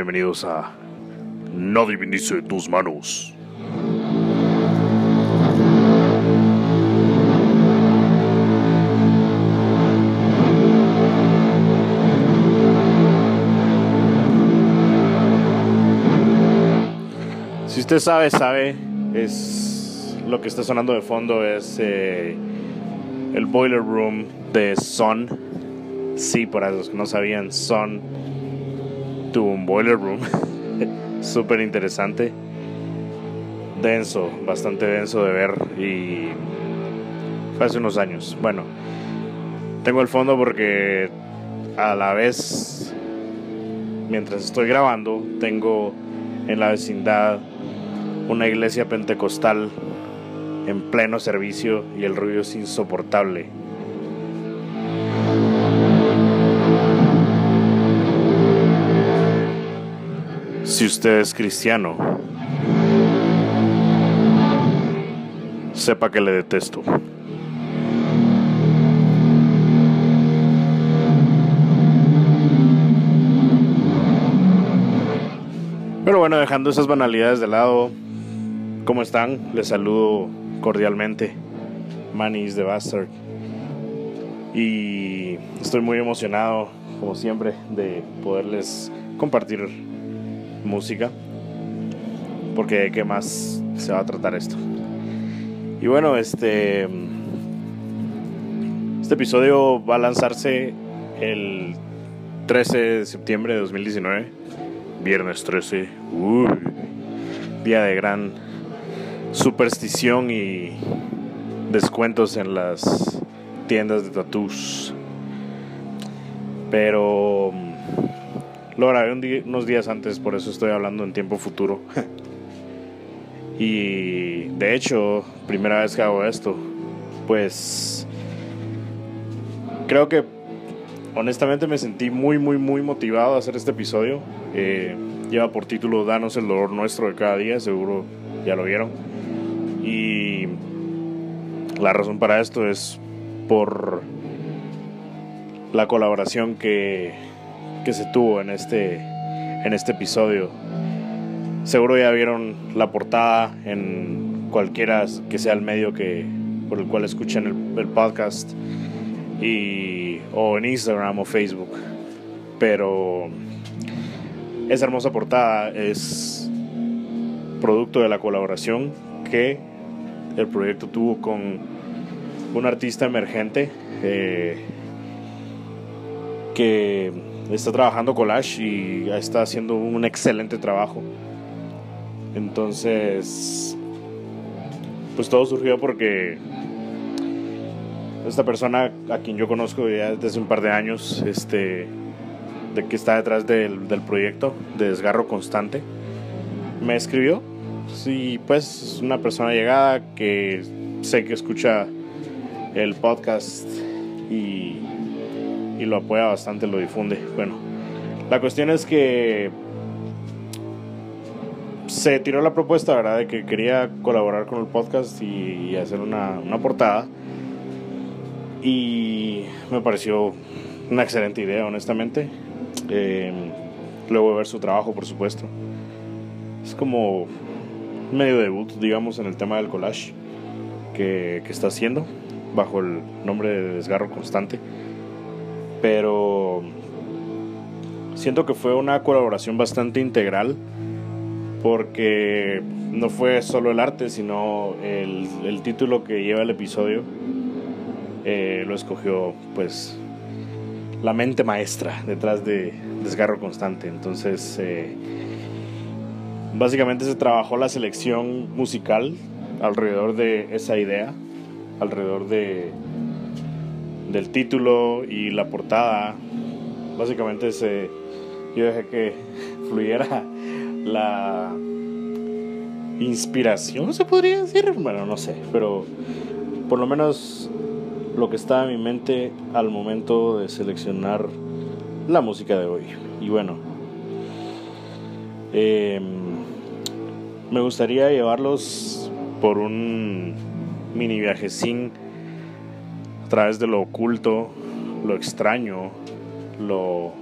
bienvenidos a Nadie bendice tus manos. Si usted sabe, sabe, es lo que está sonando de fondo es eh, el Boiler Room de Son. Sí, para los que no sabían, Son tuvo un Boiler Room. Súper interesante. Denso, bastante denso de ver y fue hace unos años. Bueno, tengo el fondo porque a la vez, mientras estoy grabando, tengo en la vecindad una iglesia pentecostal en pleno servicio y el ruido es insoportable. Si usted es cristiano, sepa que le detesto. Pero bueno, dejando esas banalidades de lado, ¿cómo están? Les saludo cordialmente. Manis de Bastard. Y estoy muy emocionado, como siempre, de poderles compartir música. Porque de qué más se va a tratar esto. Y bueno, este. Este episodio va a lanzarse el 13 de septiembre de 2019. Viernes 13. Uy, día de gran superstición y descuentos en las tiendas de tatús. Pero lo grabé unos días antes, por eso estoy hablando en tiempo futuro. y de hecho, primera vez que hago esto, pues creo que honestamente me sentí muy, muy, muy motivado a hacer este episodio. Eh, lleva por título Danos el dolor nuestro de cada día, seguro ya lo vieron. Y la razón para esto es por la colaboración que, se tuvo en este, en este episodio. Seguro ya vieron la portada en cualquiera que sea el medio que, por el cual escuchen el, el podcast y, o en Instagram o Facebook. Pero esa hermosa portada es producto de la colaboración que el proyecto tuvo con un artista emergente eh, que está trabajando collage y está haciendo un excelente trabajo. Entonces, pues todo surgió porque esta persona a quien yo conozco ya desde un par de años, este, de que está detrás del, del proyecto de Desgarro Constante, me escribió. Sí, pues es una persona llegada que sé que escucha el podcast y, y lo apoya bastante, lo difunde. Bueno, la cuestión es que se tiró la propuesta, ¿verdad?, de que quería colaborar con el podcast y, hacer una, una portada. Y me pareció una excelente idea, honestamente. Eh, luego de ver su trabajo, por supuesto. Es como medio debut, digamos, en el tema del collage que está haciendo, bajo el nombre de Desgarro Constante. Pero siento que fue una colaboración bastante integral, porque no fue solo el arte, sino el, el título que lleva el episodio. eh, lo escogió, pues, la mente maestra detrás de Desgarro Constante. Entonces, eh, básicamente se trabajó la selección musical alrededor de esa idea, alrededor de del título y la portada. Básicamente se, yo dejé que fluyera la inspiración, se podría decir. Bueno, no sé, pero por lo menos lo que estaba en mi mente al momento de seleccionar la música de hoy. Y bueno, eh, me gustaría llevarlos por un mini viajecín a través de lo oculto, lo extraño, lo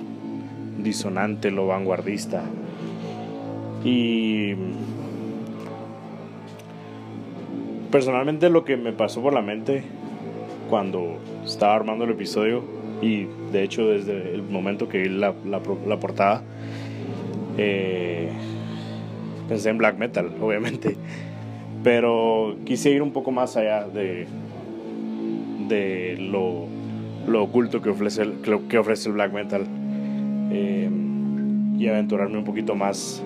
disonante, lo vanguardista. Y personalmente lo que me pasó por la mente cuando estaba armando el episodio y de hecho desde el momento que vi la, portada eh, pensé en black metal obviamente pero quise ir un poco más allá de, de lo, lo oculto que ofrece, el, que ofrece el black metal eh, y aventurarme un poquito más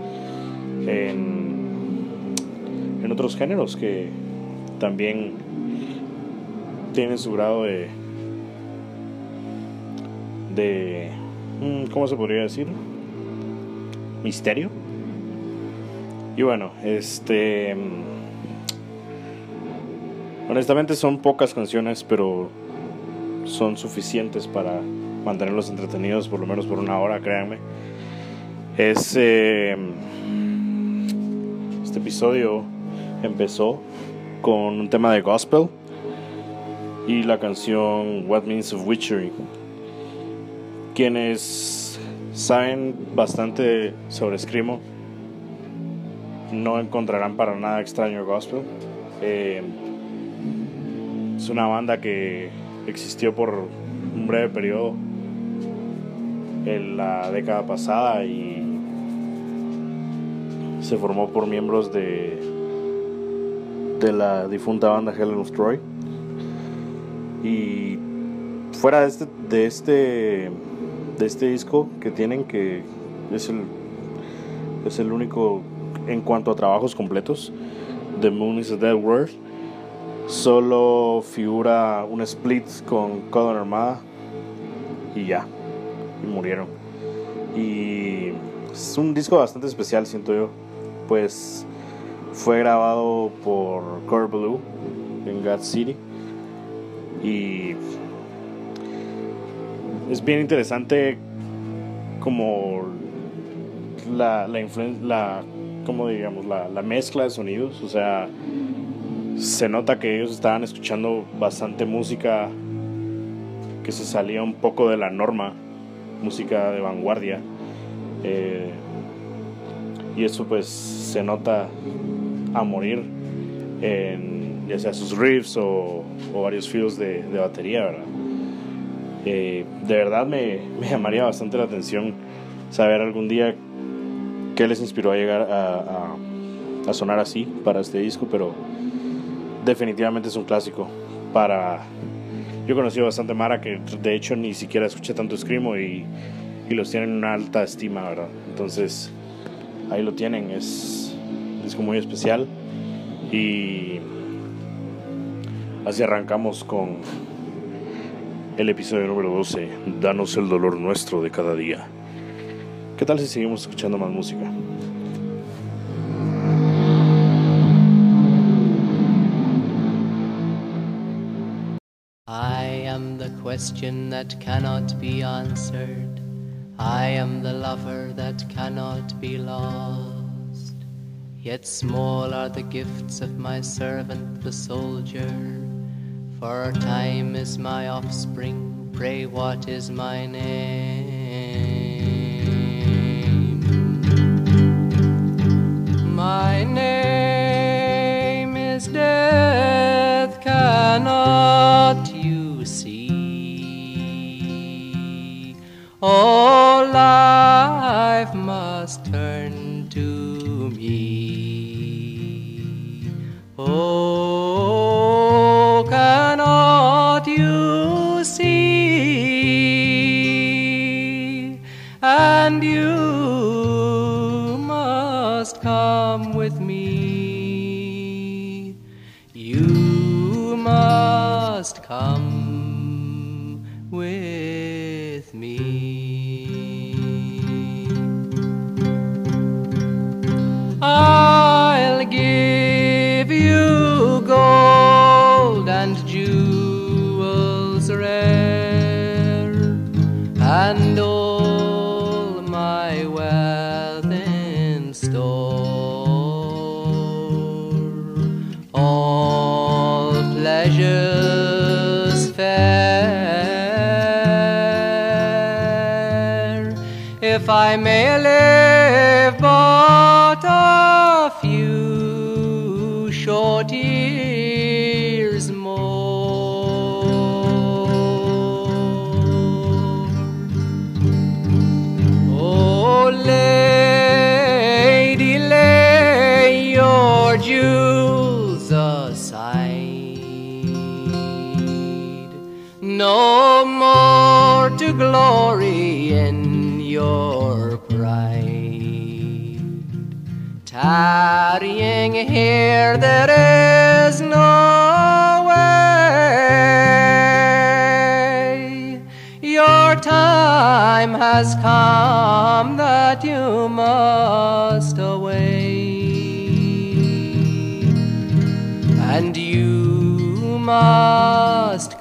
en, en otros géneros que también tienen su grado de de mm, ¿cómo se podría decir? misterio y bueno este Honestamente son pocas canciones, pero son suficientes para mantenerlos entretenidos por lo menos por una hora, créanme. Eh, este episodio empezó con un tema de gospel y la canción What Means of Witchery. Quienes saben bastante sobre Screamo no encontrarán para nada extraño gospel. Eh, es una banda que existió por un breve periodo en la década pasada y se formó por miembros de de la difunta banda Helen of Troy y fuera de este de este de este disco que tienen que es el es el único en cuanto a trabajos completos The Moon is a Dead World Solo figura un split con Codon Armada y ya, y murieron. Y es un disco bastante especial, siento yo, pues fue grabado por Core Blue en God City. Y es bien interesante como la, la la, como digamos, la, la mezcla de sonidos, o sea, se nota que ellos estaban escuchando bastante música que se salía un poco de la norma, música de vanguardia. Eh, y eso pues se nota a morir en ya sea sus riffs o, varios filos de, batería, ¿verdad? Eh, de verdad me, llamaría bastante la atención saber algún día qué les inspiró a llegar a, a sonar así para este disco, pero definitivamente es un clásico para... Yo he conocido bastante Mara que de hecho ni siquiera escuché tanto Screamo y, y los tienen en una alta estima, ¿verdad? Entonces ahí lo tienen, es disco muy especial y así arrancamos con el episodio número 12, Danos el dolor nuestro de cada día. ¿Qué tal si seguimos escuchando más música? Question that cannot be answered. I am the lover that cannot be lost. Yet small are the gifts of my servant the soldier. For time is my offspring, pray what is my name? My name Oh. I may live but a few short years more. Oh, lady, lay your jewels aside. No more to glory. Hurrying here, there is no way. Your time has come that you must away. And you must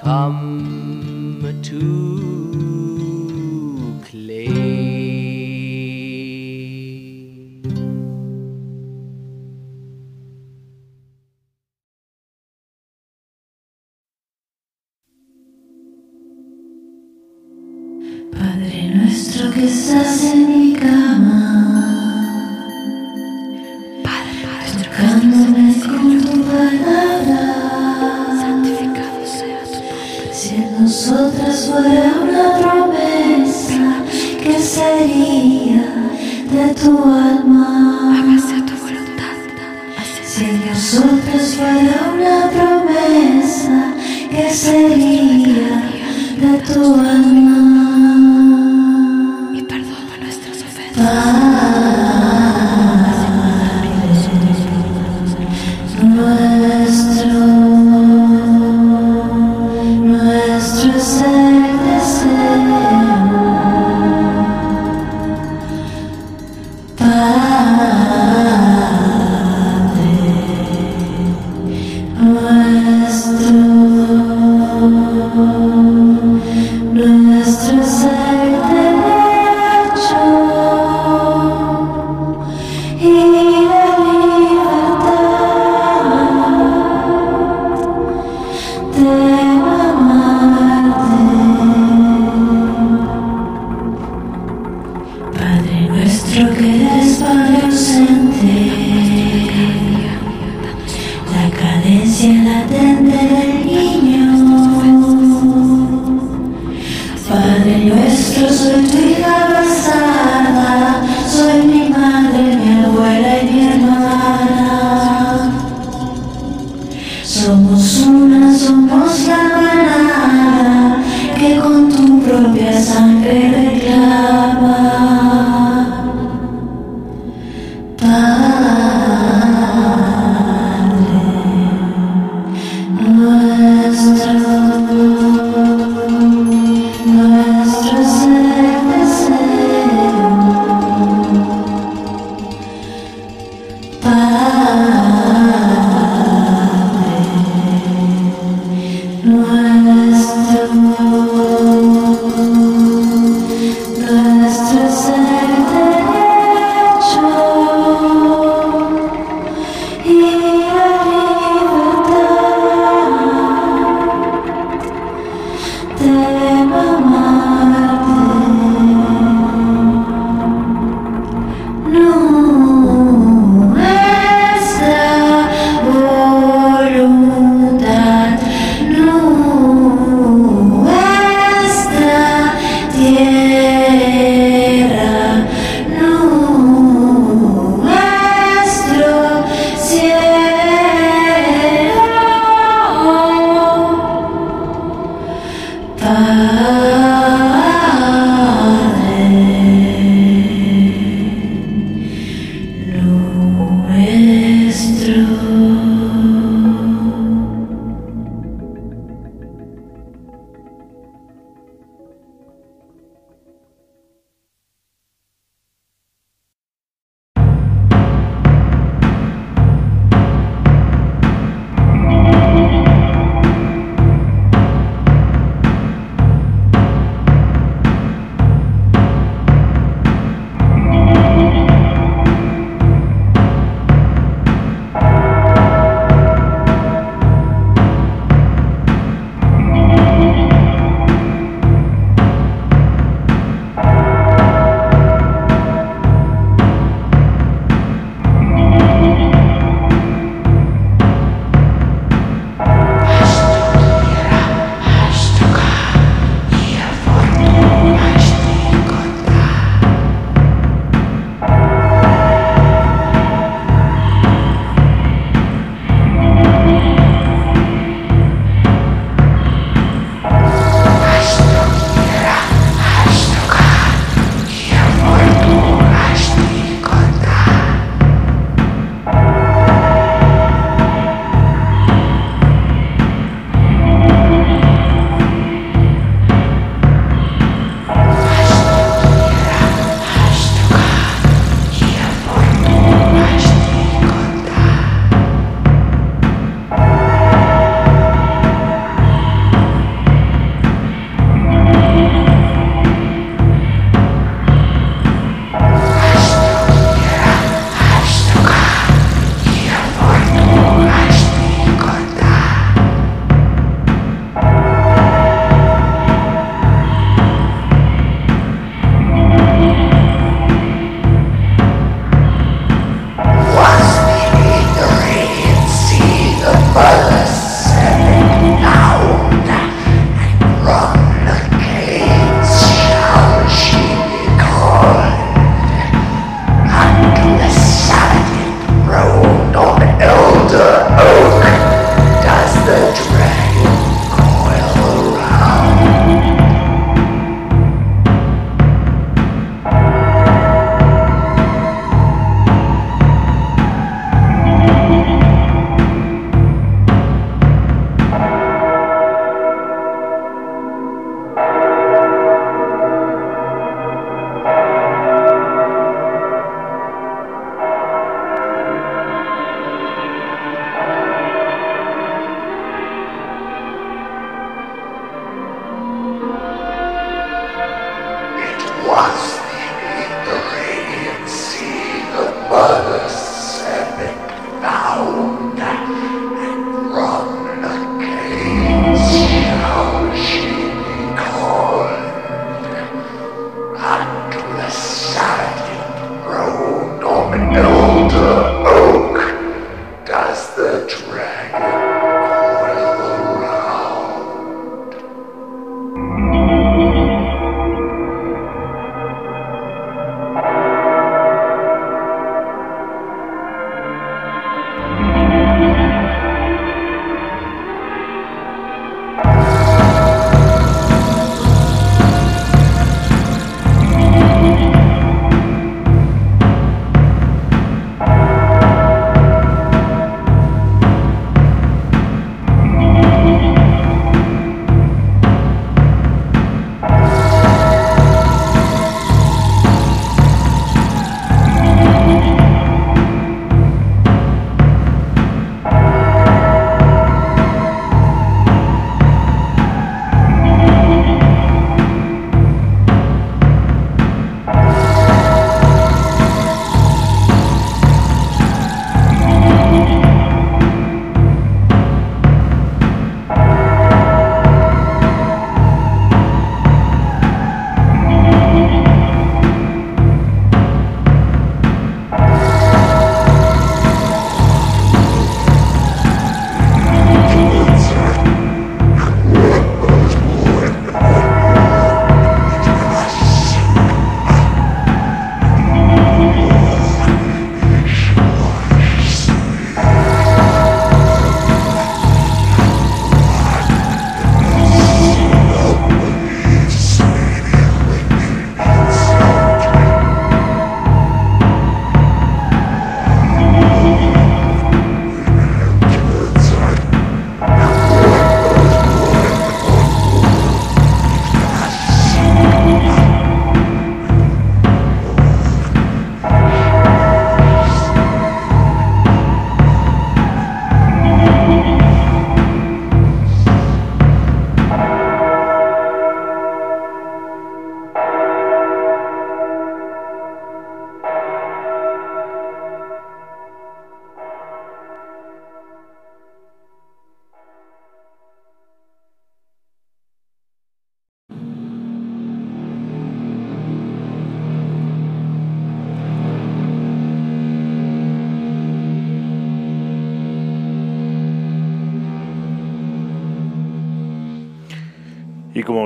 Fire!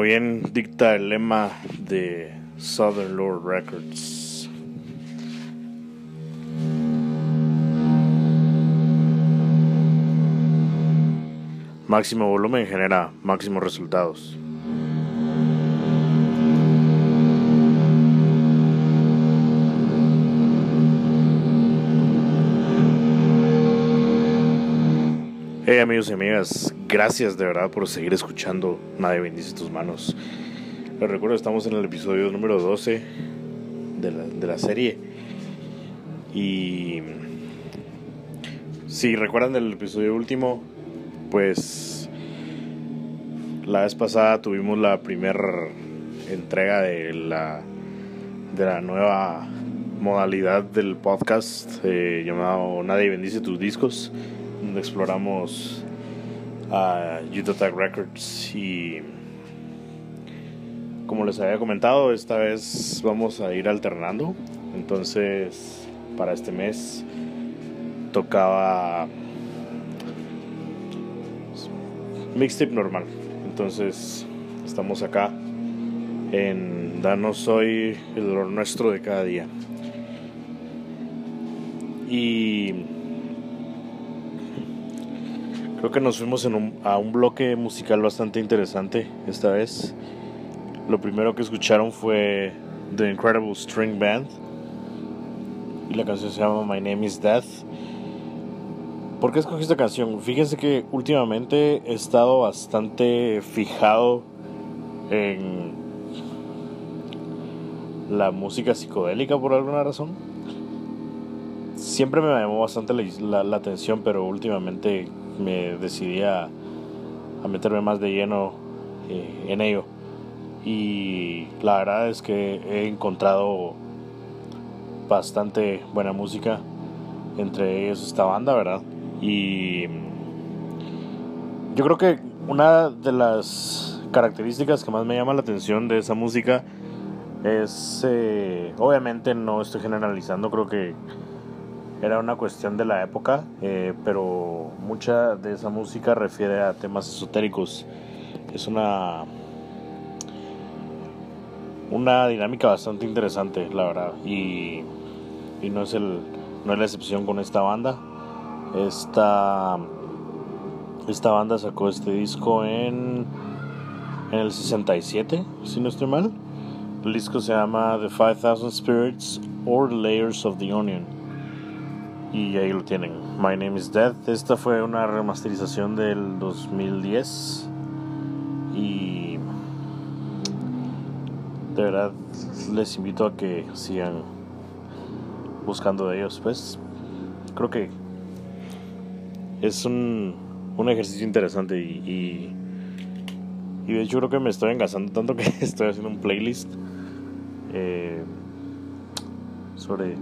Bien dicta el lema de Southern Lord Records. Máximo volumen genera máximos resultados. Hey amigos y amigas, gracias de verdad por seguir escuchando Nadie bendice tus manos. Les recuerdo, estamos en el episodio número 12 de la, serie. Y si recuerdan del episodio último, pues la vez pasada tuvimos la primera entrega de la, de la nueva modalidad del podcast eh, llamado Nadie bendice tus discos donde exploramos a Attack Records y como les había comentado esta vez vamos a ir alternando. Entonces para este mes tocaba mixtape normal. Entonces estamos acá en Danos Hoy el dolor nuestro de cada día. Y Creo que nos fuimos en un, a un bloque musical bastante interesante esta vez. Lo primero que escucharon fue The Incredible String Band. Y la canción se llama My Name is Death. ¿Por qué escogí esta canción? Fíjense que últimamente he estado bastante fijado en la música psicodélica por alguna razón. Siempre me llamó bastante la, la, la atención, pero últimamente me decidí a, meterme más de lleno eh, en ello. Y la verdad es que he encontrado bastante buena música, entre ellos esta banda, ¿verdad? Y yo creo que una de las características que más me llama la atención de esa música es, eh, obviamente no estoy generalizando, creo que era una cuestión de la época, eh, pero mucha de esa música refiere a temas esotéricos. Es una una dinámica bastante interesante, la verdad, y, no es el no es la excepción con esta banda. Esta esta banda sacó este disco en en el 67, si no estoy mal. El disco se llama The 5000 Spirits or Layers of the Onion. Y ahí lo tienen. My Name is Death. Esta fue una remasterización del 2010. Y de verdad les invito a que sigan buscando de ellos. Pues creo que es un, un ejercicio interesante y, y, y de hecho creo que me estoy engasando tanto que estoy haciendo un playlist eh, sobre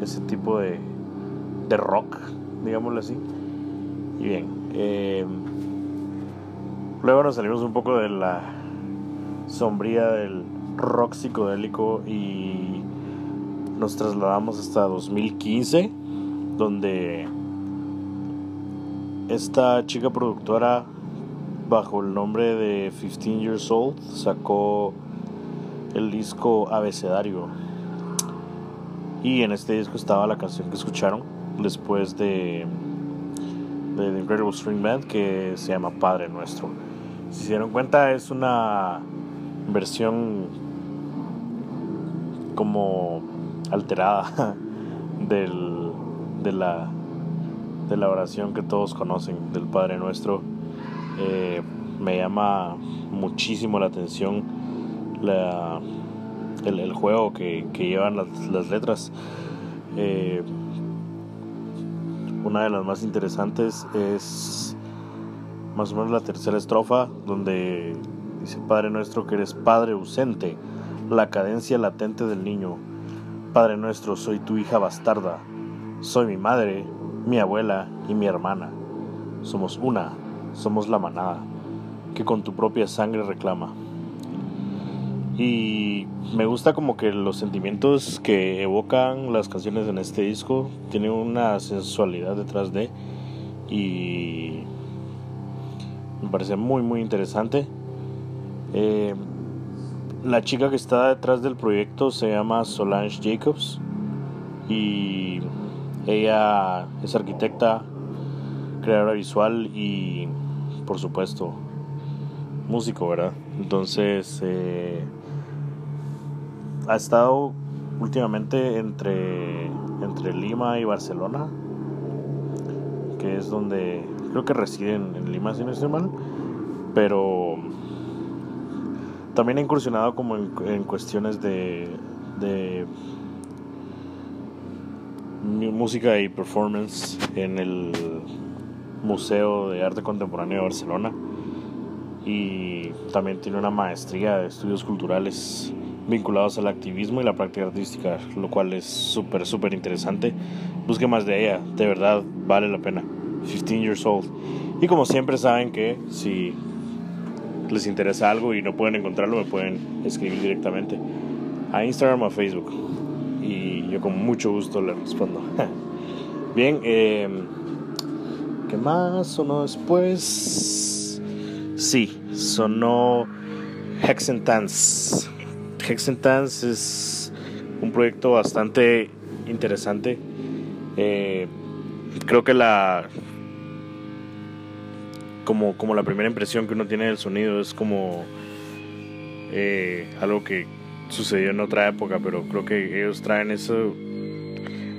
ese tipo de, de rock, digámoslo así. Y bien, eh, luego nos salimos un poco de la sombría del rock psicodélico y nos trasladamos hasta 2015, donde esta chica productora bajo el nombre de 15 Years Old sacó el disco Abecedario. Y en este disco estaba la canción que escucharon después de, de The Incredible String Band que se llama Padre Nuestro. Si se dieron cuenta es una versión como alterada del, de, la, de la oración que todos conocen del Padre Nuestro. Eh, me llama muchísimo la atención la, el, juego que, que llevan las, las letras. Eh, una de las más interesantes es más o menos la tercera estrofa, donde dice Padre nuestro que eres Padre ausente, la cadencia latente del niño. Padre nuestro, soy tu hija bastarda, soy mi madre, mi abuela y mi hermana. Somos una, somos la manada, que con tu propia sangre reclama. Y me gusta como que los sentimientos que evocan las canciones en este disco tienen una sensualidad detrás de y me parece muy muy interesante. Eh, la chica que está detrás del proyecto se llama Solange Jacobs y ella es arquitecta, creadora visual y por supuesto músico, ¿verdad? Entonces eh, ha estado últimamente entre, entre Lima y Barcelona, que es donde creo que residen en Lima, si no estoy mal, pero también ha incursionado como en, en cuestiones de, de música y performance en el Museo de Arte Contemporáneo de Barcelona y también tiene una maestría de estudios culturales vinculados al activismo y la práctica artística, lo cual es súper, súper interesante. Busque más de ella, de verdad vale la pena. 15 years old. Y como siempre saben que si les interesa algo y no pueden encontrarlo, me pueden escribir directamente a Instagram o Facebook. Y yo con mucho gusto les respondo. Bien, eh, ¿qué más sonó después? Sí, sonó Hexentance. Hexentance es un proyecto bastante interesante. Eh, creo que la como, como la primera impresión que uno tiene del sonido es como eh, algo que sucedió en otra época, pero creo que ellos traen eso,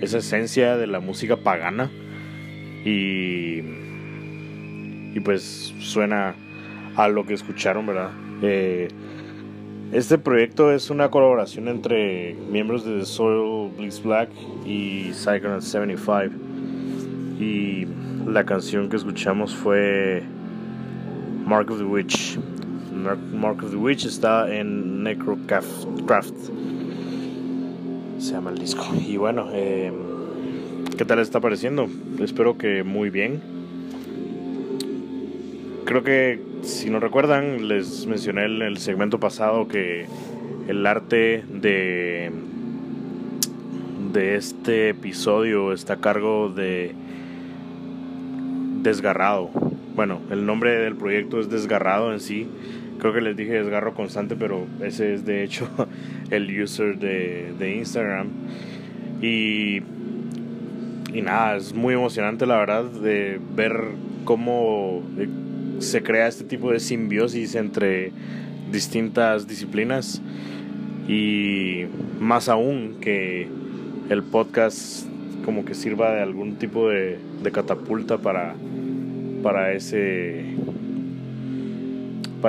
esa esencia de la música pagana y, y pues suena a lo que escucharon, ¿verdad? Eh, este proyecto es una colaboración entre miembros de The Soil Bliss Black y Psychonaut 75 y la canción que escuchamos fue Mark of the Witch. Mark of the Witch está en Necrocraft. Se llama el disco. Y bueno, eh, ¿qué tal está pareciendo? Espero que muy bien. Creo que, si no recuerdan, les mencioné en el segmento pasado que el arte de de este episodio está a cargo de Desgarrado. Bueno, el nombre del proyecto es Desgarrado en sí. Creo que les dije desgarro constante, pero ese es de hecho el user de, de Instagram. Y, y nada, es muy emocionante la verdad de ver cómo se crea este tipo de simbiosis entre distintas disciplinas y más aún que el podcast como que sirva de algún tipo de, de catapulta para, para ese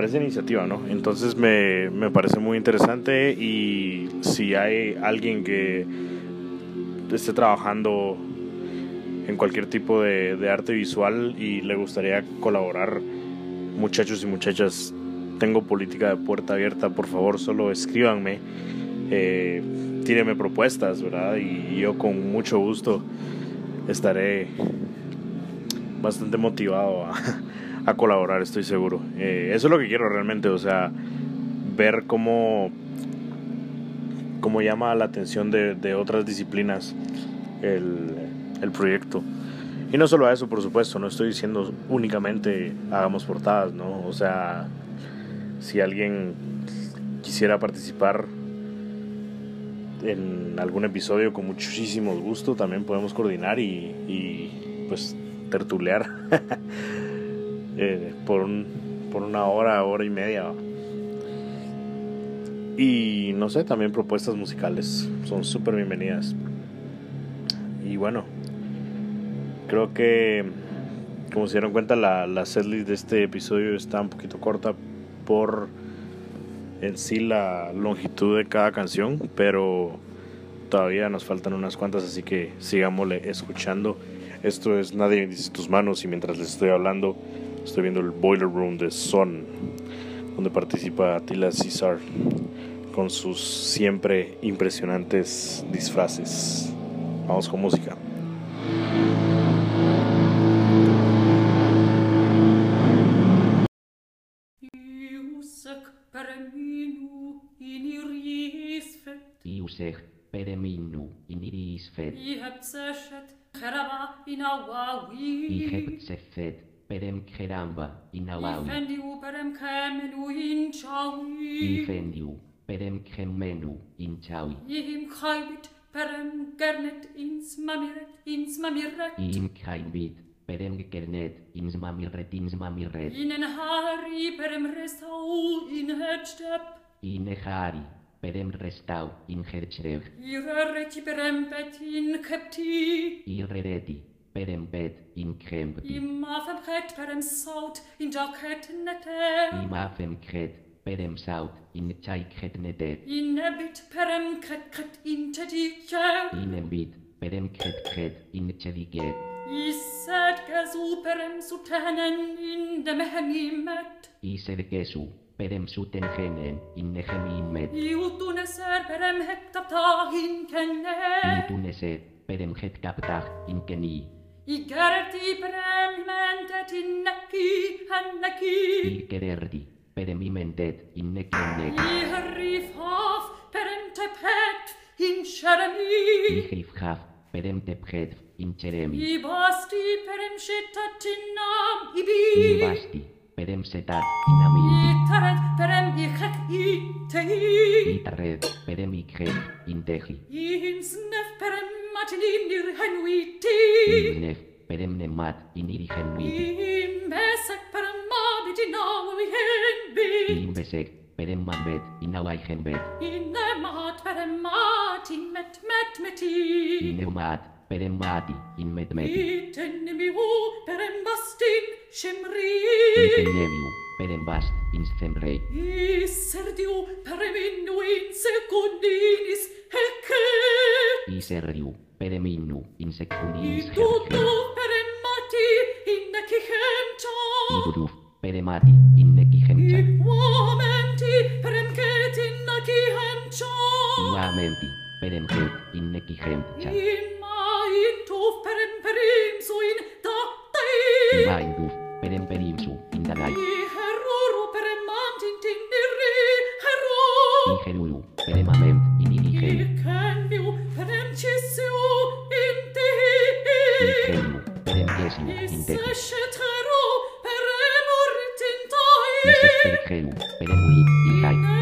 esa iniciativa, ¿no? Entonces me, me parece muy interesante y si hay alguien que esté trabajando en cualquier tipo de, de arte visual y le gustaría colaborar, muchachos y muchachas, tengo política de puerta abierta, por favor solo escríbanme, eh, propuestas, ¿verdad? Y yo con mucho gusto estaré bastante motivado a, a colaborar, estoy seguro. Eh, eso es lo que quiero realmente, o sea, ver cómo, cómo llama la atención de, de otras disciplinas el, el proyecto. Y no solo a eso, por supuesto, no estoy diciendo únicamente hagamos portadas, ¿no? O sea, si alguien quisiera participar en algún episodio con muchísimo gusto, también podemos coordinar y, y pues tertulear eh, por, un, por una hora, hora y media. Y no sé, también propuestas musicales son súper bienvenidas. Y bueno, creo que como se dieron cuenta la, la setlist de este episodio está un poquito corta por en sí la longitud de cada canción, pero todavía nos faltan unas cuantas, así que sigámosle escuchando. Esto es Nadie dice tus manos y mientras les estoy hablando estoy viendo el Boiler Room de Son, donde participa Attila César con sus siempre impresionantes disfraces. Vamos con música. isfet. Iusech pedeminu in isfet. Iheb zeshet keraba in awawi. Iheb zefet pedem keramba in awawi. Ifendiu pedem kemenu in chawi. Ifendiu pedem kemenu in chawi. Ihim chaybit perem gernet ins mamiret ins mamiret. Ihim chaybit perem gernet ins mamiret ins mamiret. Inen hari perem restau in het step. in echari, perem restau in herchreg. Irareti perem bet in kepti. Irredi, perem bet in krempti. Imafem chet perem saut in jaket nete. Imafem chet perem saut in chai chet nete. In ebit perem chet chet in chedike. In ebit perem chet chet in chedike. Isad gesu perem sutanen in dem hemimet. Isad gesu perem suten genen in nehemimet, i utuneser perem hektapta in i kenne, tuneset perem het kaptach in keni, i gerti perem mentet in neki, henneki, i kererdi perem in nekenek, i herrifaf perem tepet in i sheremi, hifhaf perem tephet in cheremi, i basti perem perem setat inami itaret perem ichek itei itaret perem ichek intehi insnef perem matilin irhenwiti insnef perem nemat inirhenwiti imbesek perem mabit inawihenbi imbesek perem mabet inawihenbet inemat perem mat inmet met meti inemat peremadi in medmedi. Itenemiu per embast in shemri. Itenemiu per embast in semrei. Iserdiu per eminu in secundinis hecce. Iserdiu per eminu in secundinis hecce. Idudu per emmati in necihentia. Idudu per emmati in necihentia. Iuamenti per emcet in necihentia. Iuamenti per emcet in necihentia. In in tuf per imperim su in tacte. Va in tuf per imperim su in da I heruru per emant in tiniri heru. I heruru per emament in iniche. I kenmiu per emcisiu in te I kenmiu per emcisiu in tehi. I sesceteru per emurit in tahi. I sesceteru per emurit in tahi.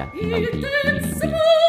Ida, Ida, Ida, Ida, Ida.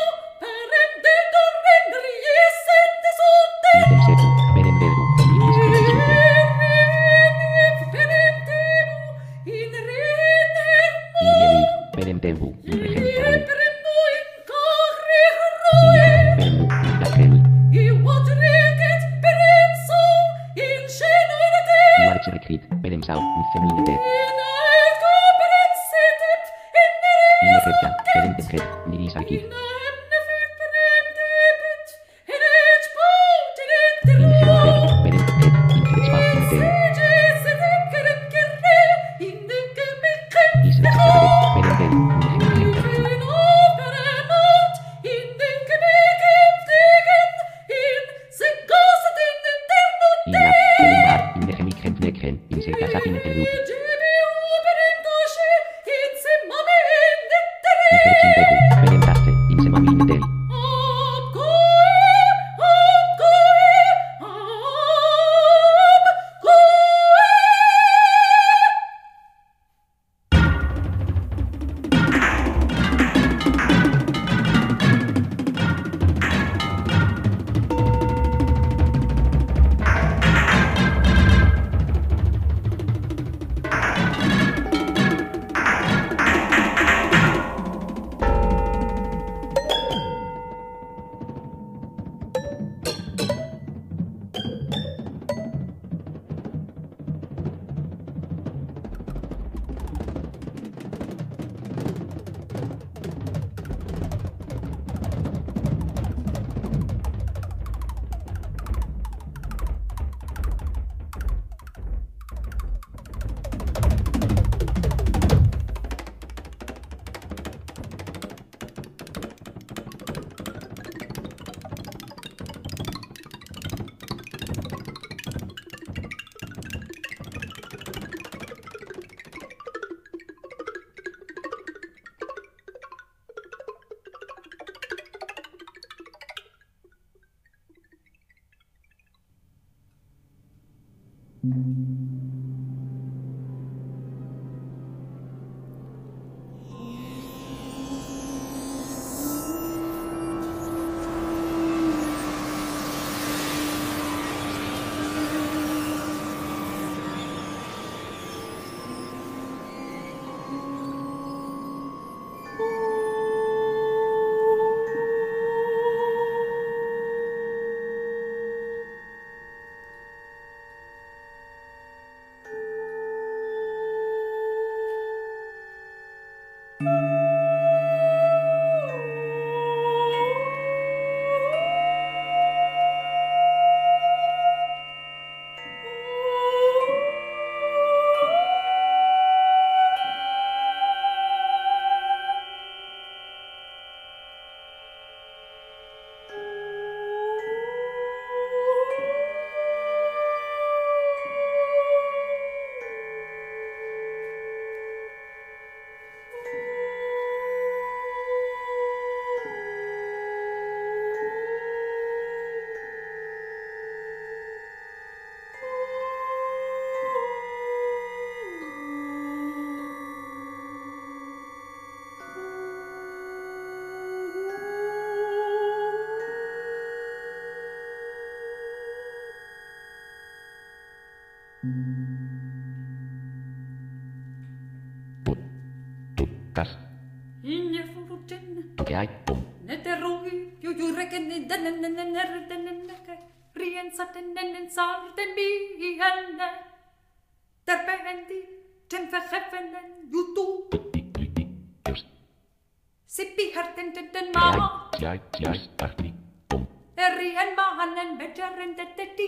kai tias tarni. Pum. Erri en maanen veteren tetteti,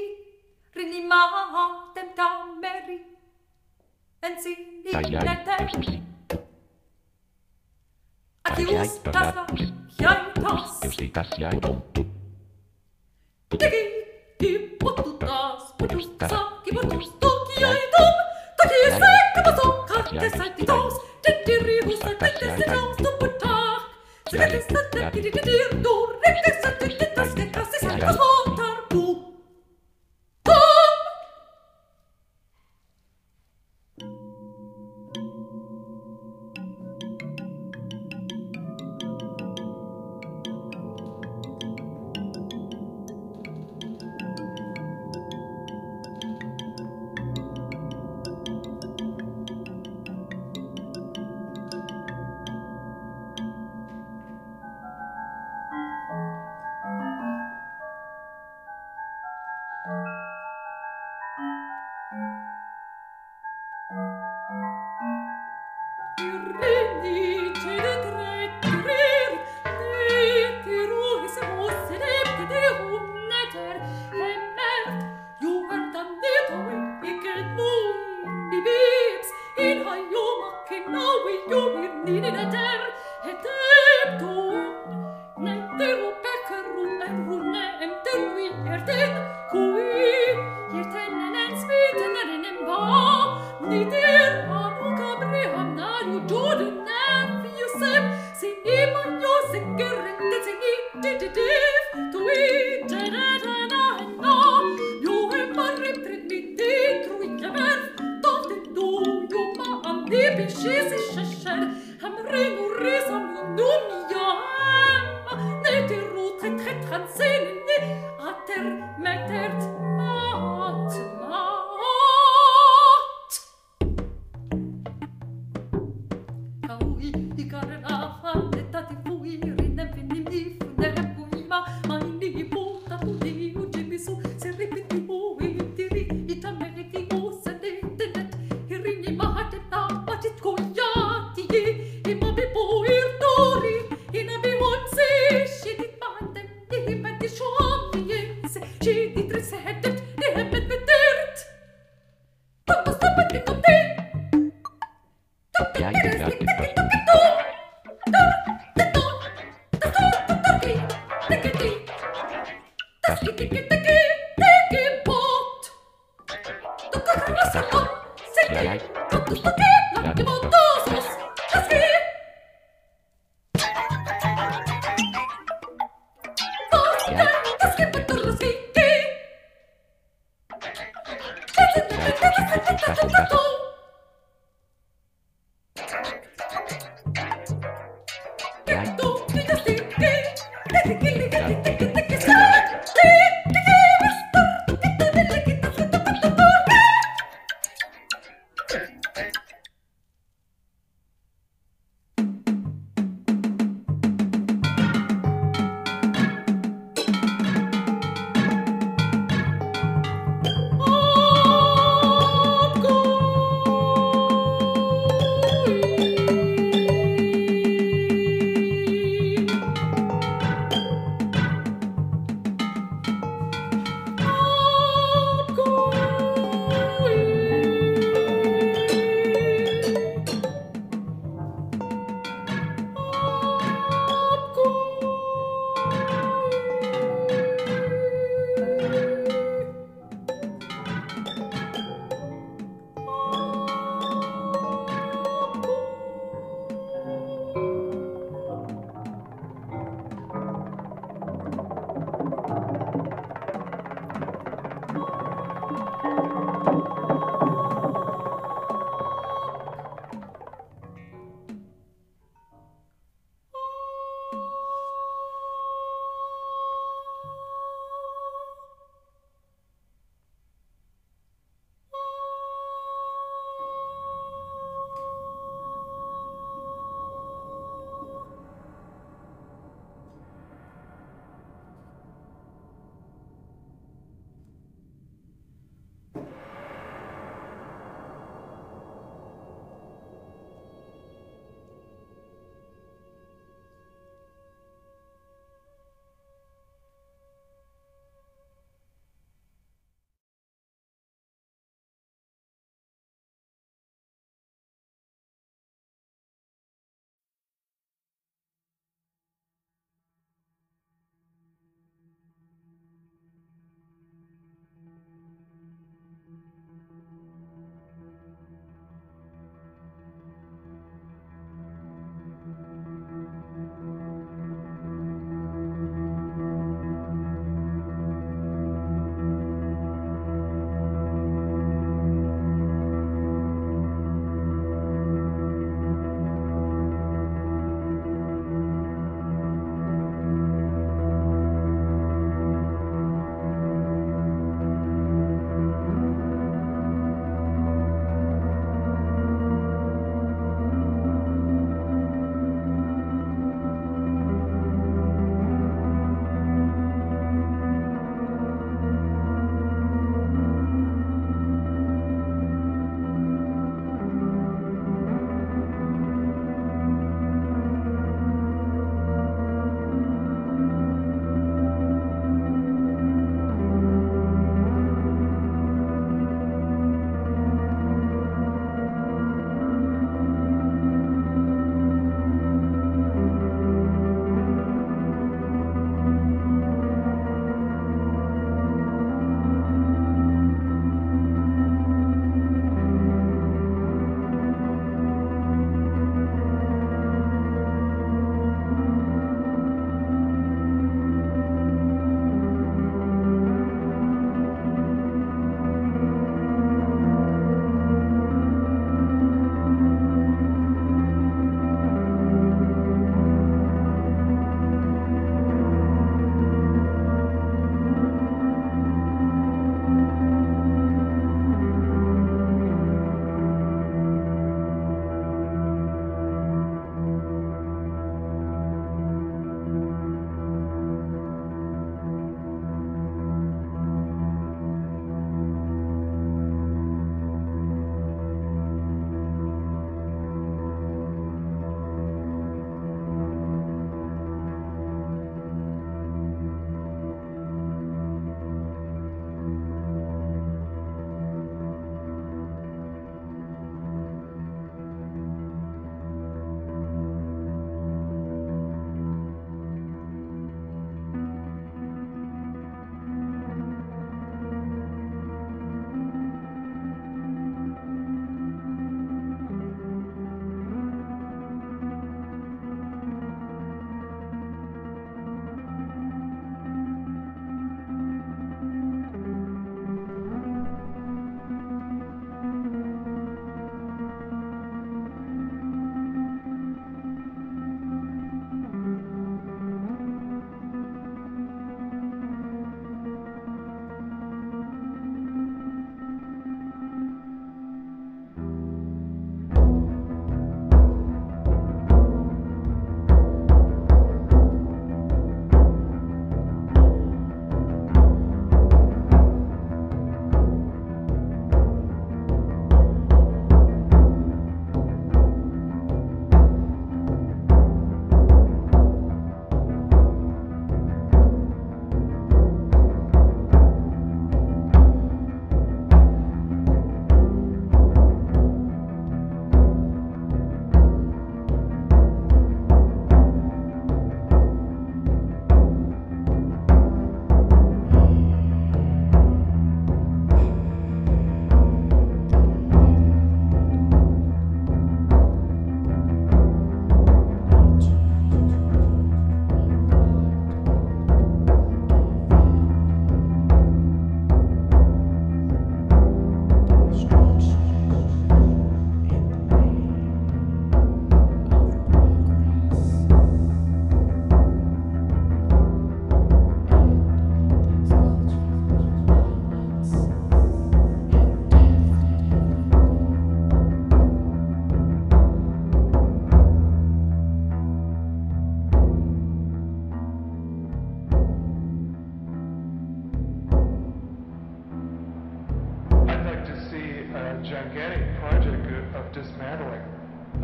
rini maa tem tameri. En si inne tem. Atius tasva, jai tas. Eusi tas jai pum. Tegi, ti potu tas, potu sa, ki potu stu, ki jai tom. Taki sekka pasoka, te ti tas. Kärlek,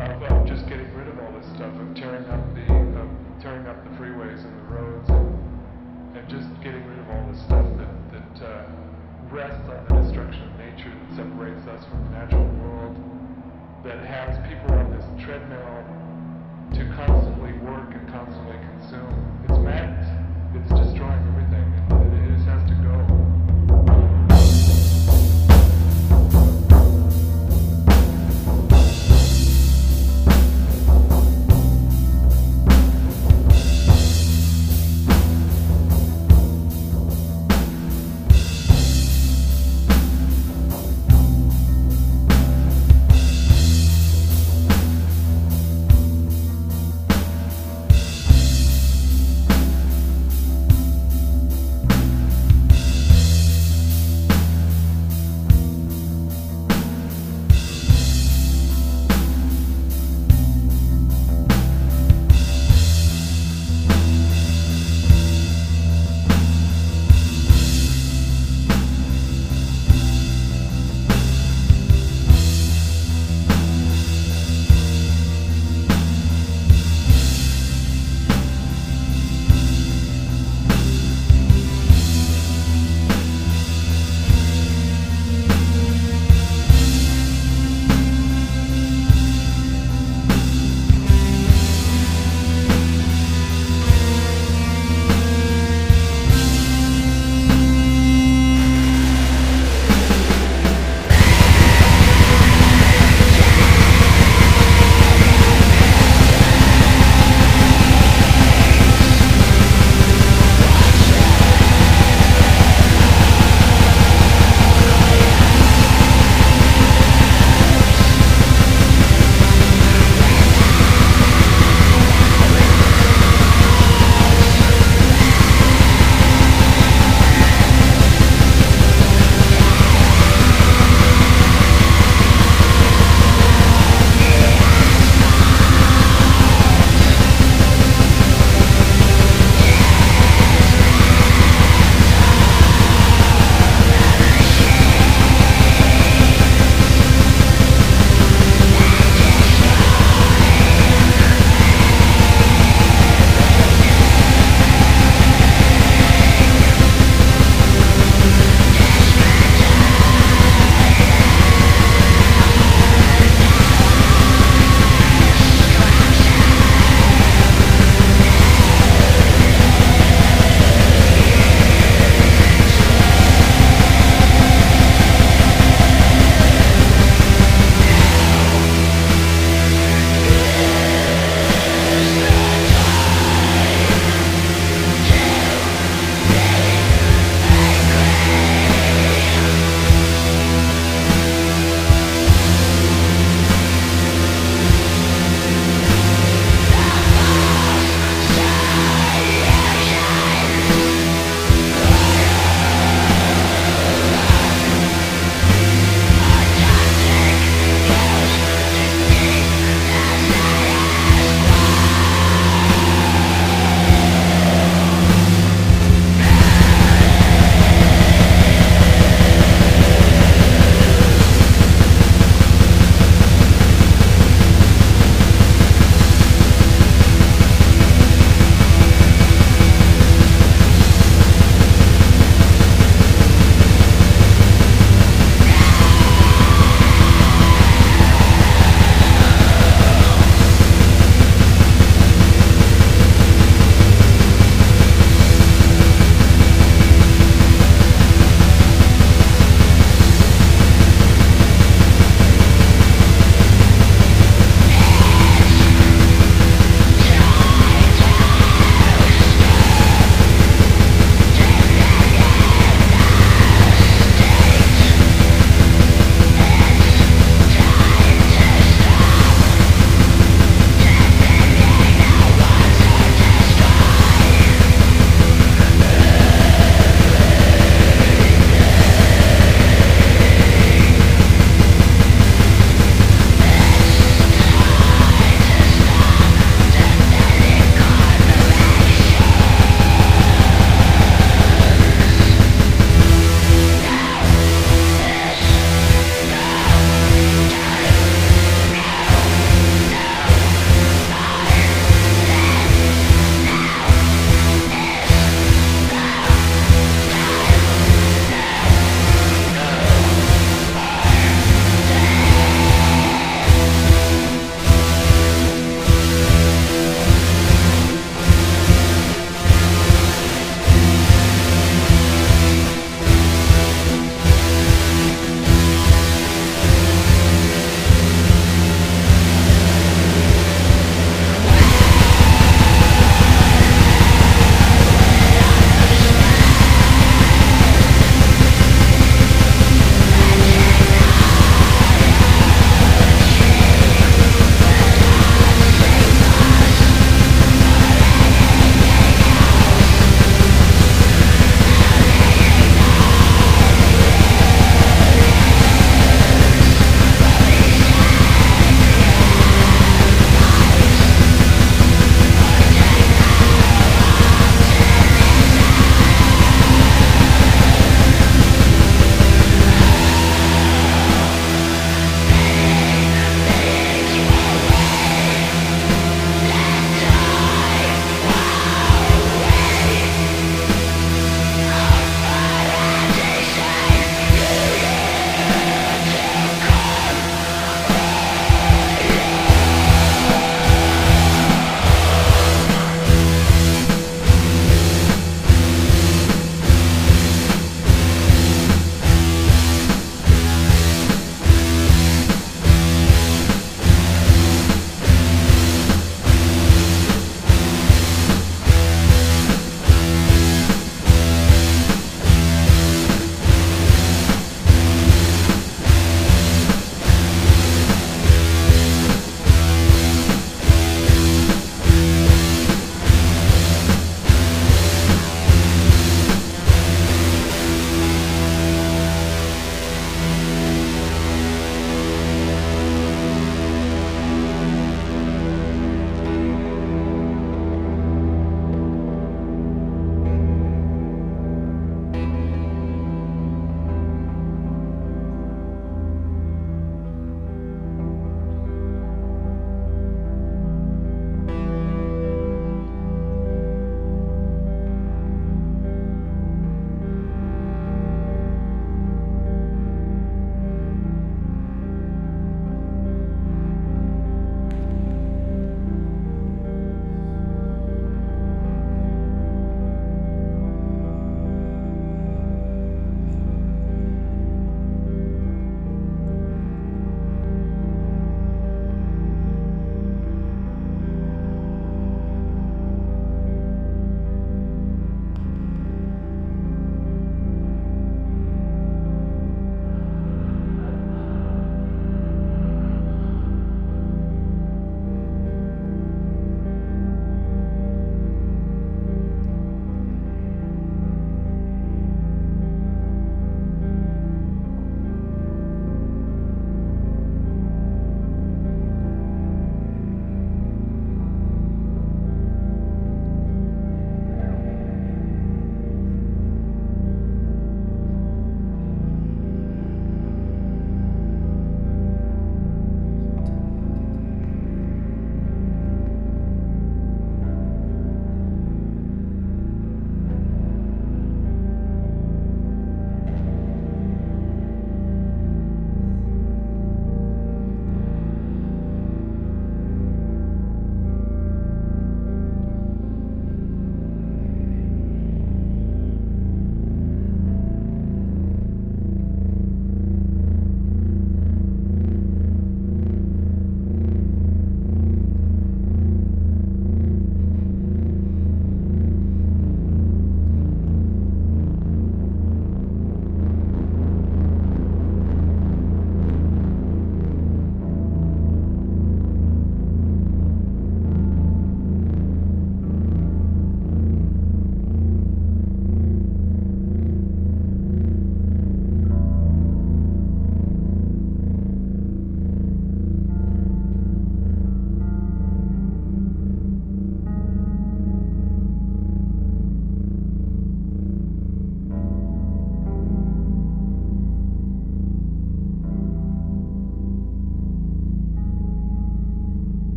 of of just getting rid of all this stuff, of tearing up the of tearing up the freeways and the roads and, and just getting rid of all the stuff that that uh, rests on the destruction of nature that separates us from the natural world, that has people on this treadmill to constantly work and constantly consume. It's madness. It's destroying everything.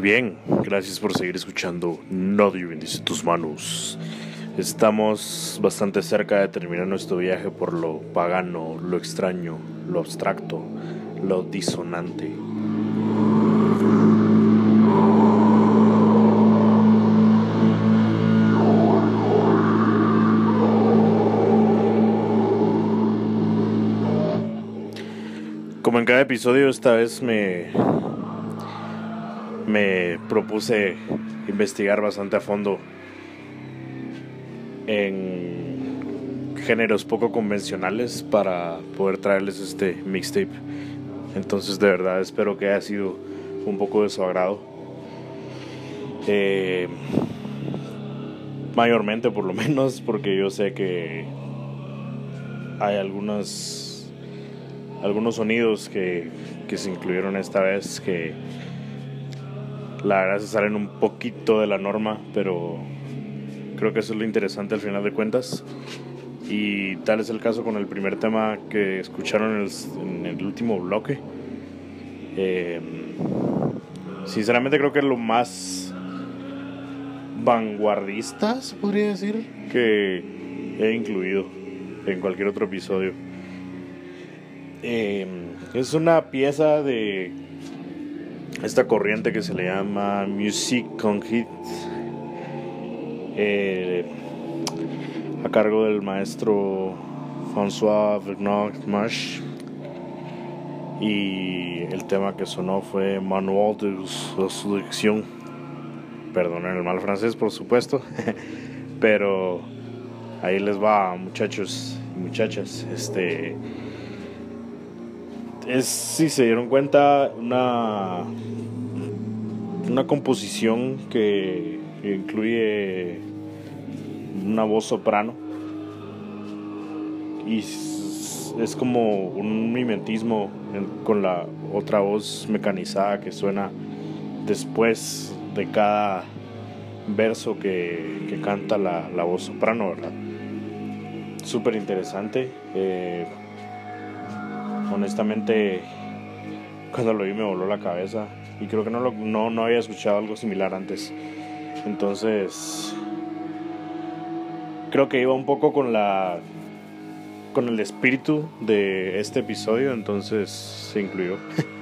Muy bien, gracias por seguir escuchando Nadie bendice tus manos. Estamos bastante cerca de terminar nuestro viaje por lo pagano, lo extraño, lo abstracto, lo disonante. Como en cada episodio, esta vez me me propuse investigar bastante a fondo en géneros poco convencionales para poder traerles este mixtape. Entonces de verdad espero que haya sido un poco de su agrado. Eh, mayormente por lo menos porque yo sé que hay algunos algunos sonidos que, que se incluyeron esta vez que la verdad se salen un poquito de la norma, pero creo que eso es lo interesante al final de cuentas. Y tal es el caso con el primer tema que escucharon en el, último bloque. Eh, sinceramente creo que es lo más vanguardista, podría decir, que he incluido en cualquier otro episodio. Eh, es una pieza de esta corriente que se le llama Music con Hit, eh, a cargo del maestro François Vernon Marsh. Y el tema que sonó fue Manual de Selección. Perdonen el mal francés, por supuesto, pero ahí les va, muchachos y muchachas. Este es, si se dieron cuenta, una, una composición que incluye una voz soprano y es, como un mimetismo con la otra voz mecanizada que suena después de cada verso que, que canta la, la voz soprano, ¿verdad? Súper interesante. eh, honestamente cuando lo vi me voló la cabeza y creo que no, lo- no, no había escuchado algo similar antes. Entonces creo que iba un poco con la con el espíritu de este episodio entonces se incluyó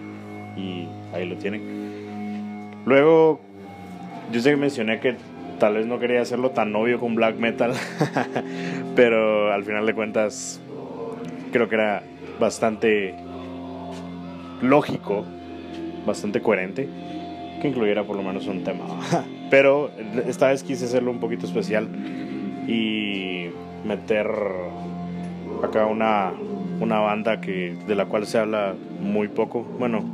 y ahí lo tienen luego yo sé que mencioné que tal vez no quería hacerlo tan obvio con black metal pero al final de cuentas creo que era bastante lógico, bastante coherente que incluyera por lo menos un tema. Pero esta vez quise hacerlo un poquito especial y meter acá una, una banda que, de la cual se habla muy poco. Bueno,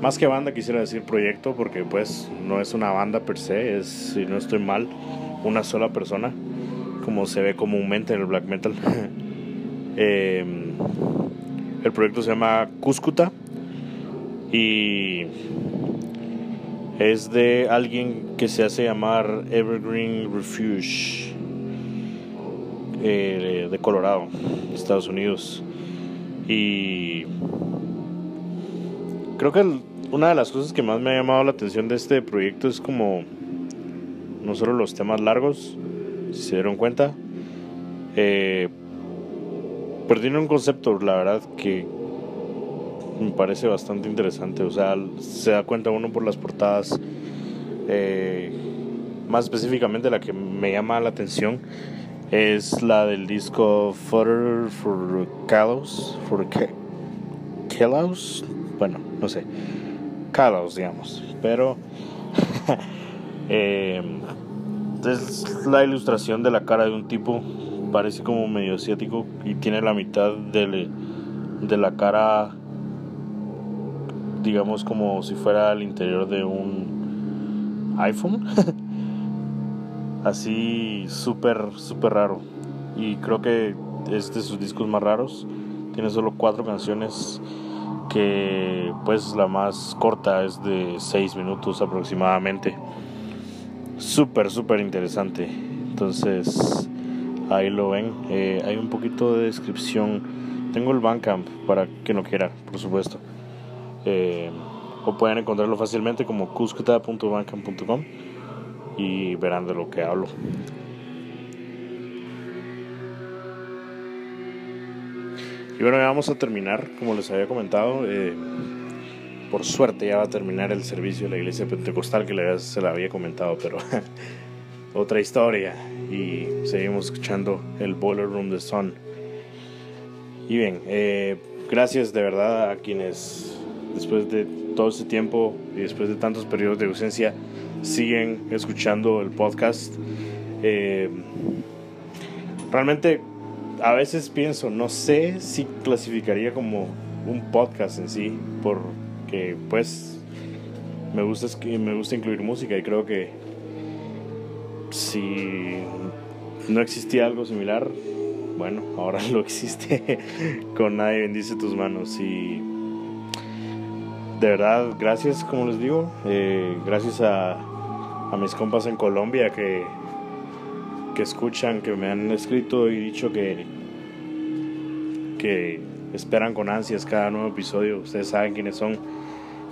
más que banda quisiera decir proyecto porque pues no es una banda per se, es, si no estoy mal, una sola persona, como se ve comúnmente en el black metal. Em, el proyecto se llama Cúscuta y es de alguien que se hace llamar Evergreen Refuge eh, de Colorado, Estados Unidos. Y creo que una de las cosas que más me ha llamado la atención de este proyecto es como no solo los temas largos, si se dieron cuenta, eh, tiene un concepto, la verdad, que me parece bastante interesante. O sea, se da cuenta uno por las portadas. eh, más específicamente la que me llama la atención es la del disco Fodder for Callows. For Callows. Bueno, no sé. Callows, digamos. Pero. eh, es la ilustración de la cara de un tipo. Parece como medio asiático. Y tiene la mitad del- de la cara digamos como si fuera el interior de un iPhone. Así súper, súper raro. Y creo que es de sus discos más raros. Tiene solo cuatro canciones que pues la más corta es de seis minutos aproximadamente. Súper, súper interesante. Entonces ahí lo ven. Eh, hay un poquito de descripción. Tengo el Bandcamp para que no quiera, por supuesto. Eh, o pueden encontrarlo fácilmente como cuscuta.bandcamp.com y verán de lo que hablo. Y bueno, ya vamos a terminar, como les había comentado. eh, por suerte ya va a terminar el servicio de la iglesia pentecostal que le- se la había comentado, pero otra historia. Y seguimos escuchando el Boiler Room de Sun. Y bien, eh, gracias de verdad a quienes después de todo este tiempo y después de tantos periodos de ausencia siguen escuchando el podcast. Eh, realmente a veces pienso, no sé si clasificaría como un podcast en sí, porque pues me gusta, me gusta incluir música y creo que si no existía algo similar, bueno, ahora lo existe con Nadie bendice tus manos y de verdad, gracias, como les digo, eh, gracias a, a mis compas en Colombia que, que escuchan, que me han escrito y dicho que, que esperan con ansias cada nuevo episodio. Ustedes saben quiénes son.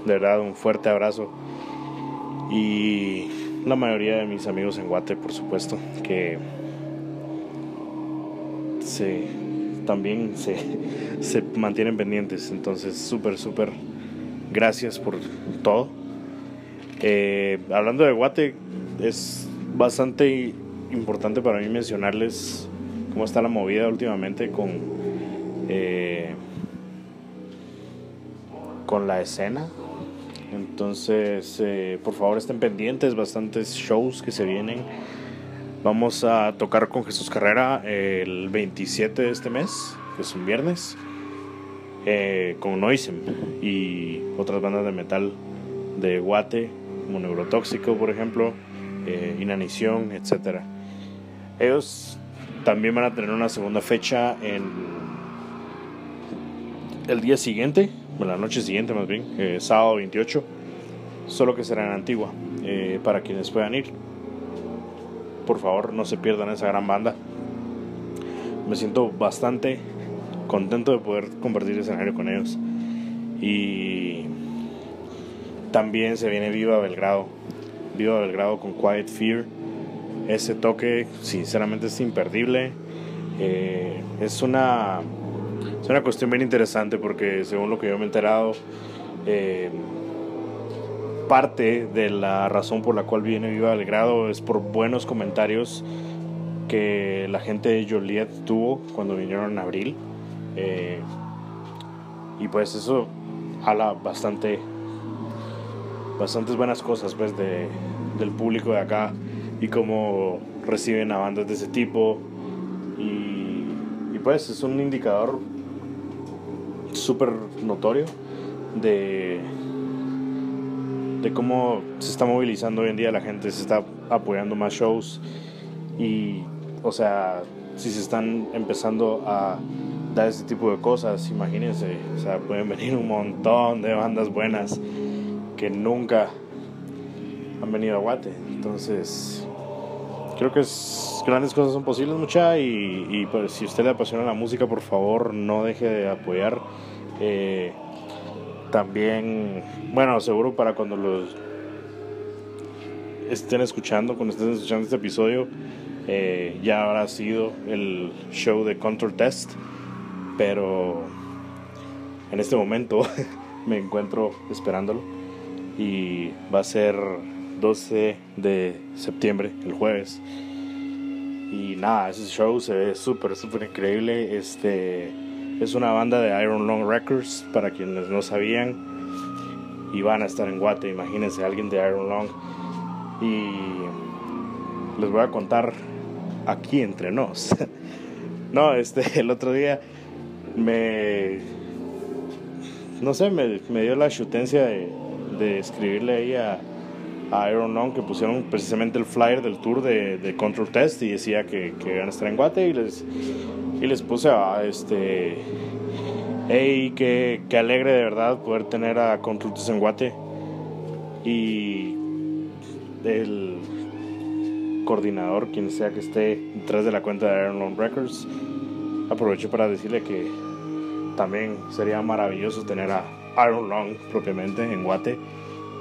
De verdad, un fuerte abrazo. Y la mayoría de mis amigos en Guate, por supuesto, que se, también se, se mantienen pendientes. Entonces, súper, súper gracias por todo. Eh, hablando de Guate, es bastante importante para mí mencionarles cómo está la movida últimamente con, eh, con la escena. Entonces, eh, por favor estén pendientes, bastantes shows que se vienen. Vamos a tocar con Jesús Carrera el 27 de este mes, que es un viernes, eh, con Noisem y otras bandas de metal de Guate, como Neurotóxico, por ejemplo, eh, Inanición, etc. Ellos también van a tener una segunda fecha en el día siguiente, la noche siguiente más bien, eh, sábado 28, solo que será en Antigua, eh, para quienes puedan ir. Por favor, no se pierdan esa gran banda. Me siento bastante contento de poder compartir escenario con ellos. Y también se viene Viva Belgrado. Viva Belgrado con Quiet Fear. Ese toque, sinceramente, es imperdible. Eh, es una es una cuestión bien interesante porque según lo que yo me he enterado, eh, parte de la razón por la cual viene Viva Belgrado es por buenos comentarios que la gente de Joliet tuvo cuando vinieron en abril. Eh, y pues eso habla bastante, bastantes buenas cosas pues de, del público de acá y cómo reciben a bandas de ese tipo. Y, y pues es un indicador súper notorio de, de cómo se está movilizando hoy en día la gente, se está apoyando más shows y, o sea, si se están empezando a dar ese tipo de cosas, imagínense, o sea, pueden venir un montón de bandas buenas que nunca han venido a Guate, entonces creo que es, grandes cosas son posibles mucha y, pues si usted le apasiona la música por favor no deje de apoyar eh, también bueno seguro para cuando los estén escuchando cuando estén escuchando este episodio eh, ya habrá sido el show de Control Test pero en este momento me encuentro esperándolo y va a ser 12 de septiembre, el jueves. Y nada, ese show se ve súper, súper increíble. Este es una banda de Iron Long Records, para quienes no sabían. Y van a estar en Guate, imagínense, alguien de Iron Long. Y les voy a contar aquí entre nos. no, este, el otro día me. No sé, me, dio la chutencia de escribirle ahí a a Iron Long que pusieron precisamente el flyer del tour de, Control Test y decía que, que iban a estar en Guate y les, y les puse a este hey que, que alegre de verdad poder tener a Control Test en Guate y el coordinador quien sea que esté detrás de la cuenta de Iron Long Records aprovecho para decirle que también sería maravilloso tener a, Iron Lung propiamente en Guate.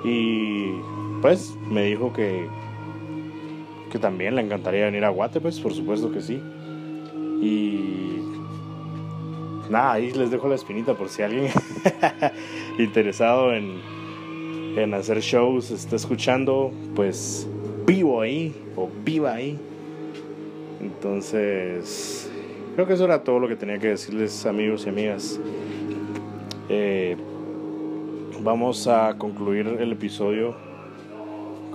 Y pues me dijo que, que también le encantaría venir a Guate, pues por supuesto que sí. Y nada, ahí les dejo la espinita por si alguien interesado en, en hacer shows está escuchando, pues vivo ahí o viva ahí. Entonces, creo que eso era todo lo que tenía que decirles amigos y amigas. Eh, vamos a concluir el episodio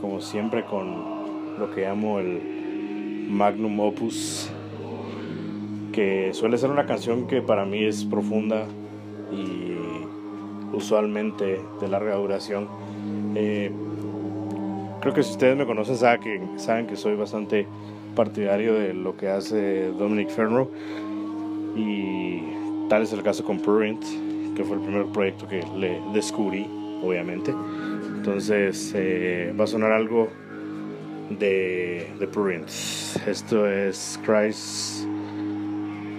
como siempre con lo que llamo el magnum opus que suele ser una canción que para mí es profunda y usualmente de larga duración. Eh, creo que si ustedes me conocen saben que, saben que soy bastante partidario de lo que hace Dominic Fernro y tal es el caso con Prurient, que fue el primer proyecto que le descubrí, obviamente. Entonces eh, va a sonar algo de, de Prurient. Esto es Christ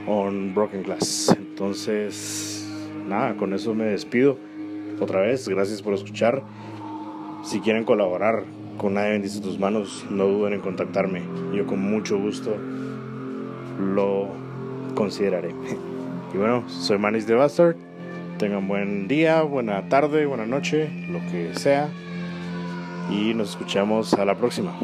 on Broken Glass. Entonces, nada, con eso me despido. Otra vez, gracias por escuchar. Si quieren colaborar con Nadie bendice tus manos, no duden en contactarme. Yo con mucho gusto lo consideraré. Y bueno, soy Manis de Bastard. Tengan buen día, buena tarde, buena noche, lo que sea. Y nos escuchamos a la próxima.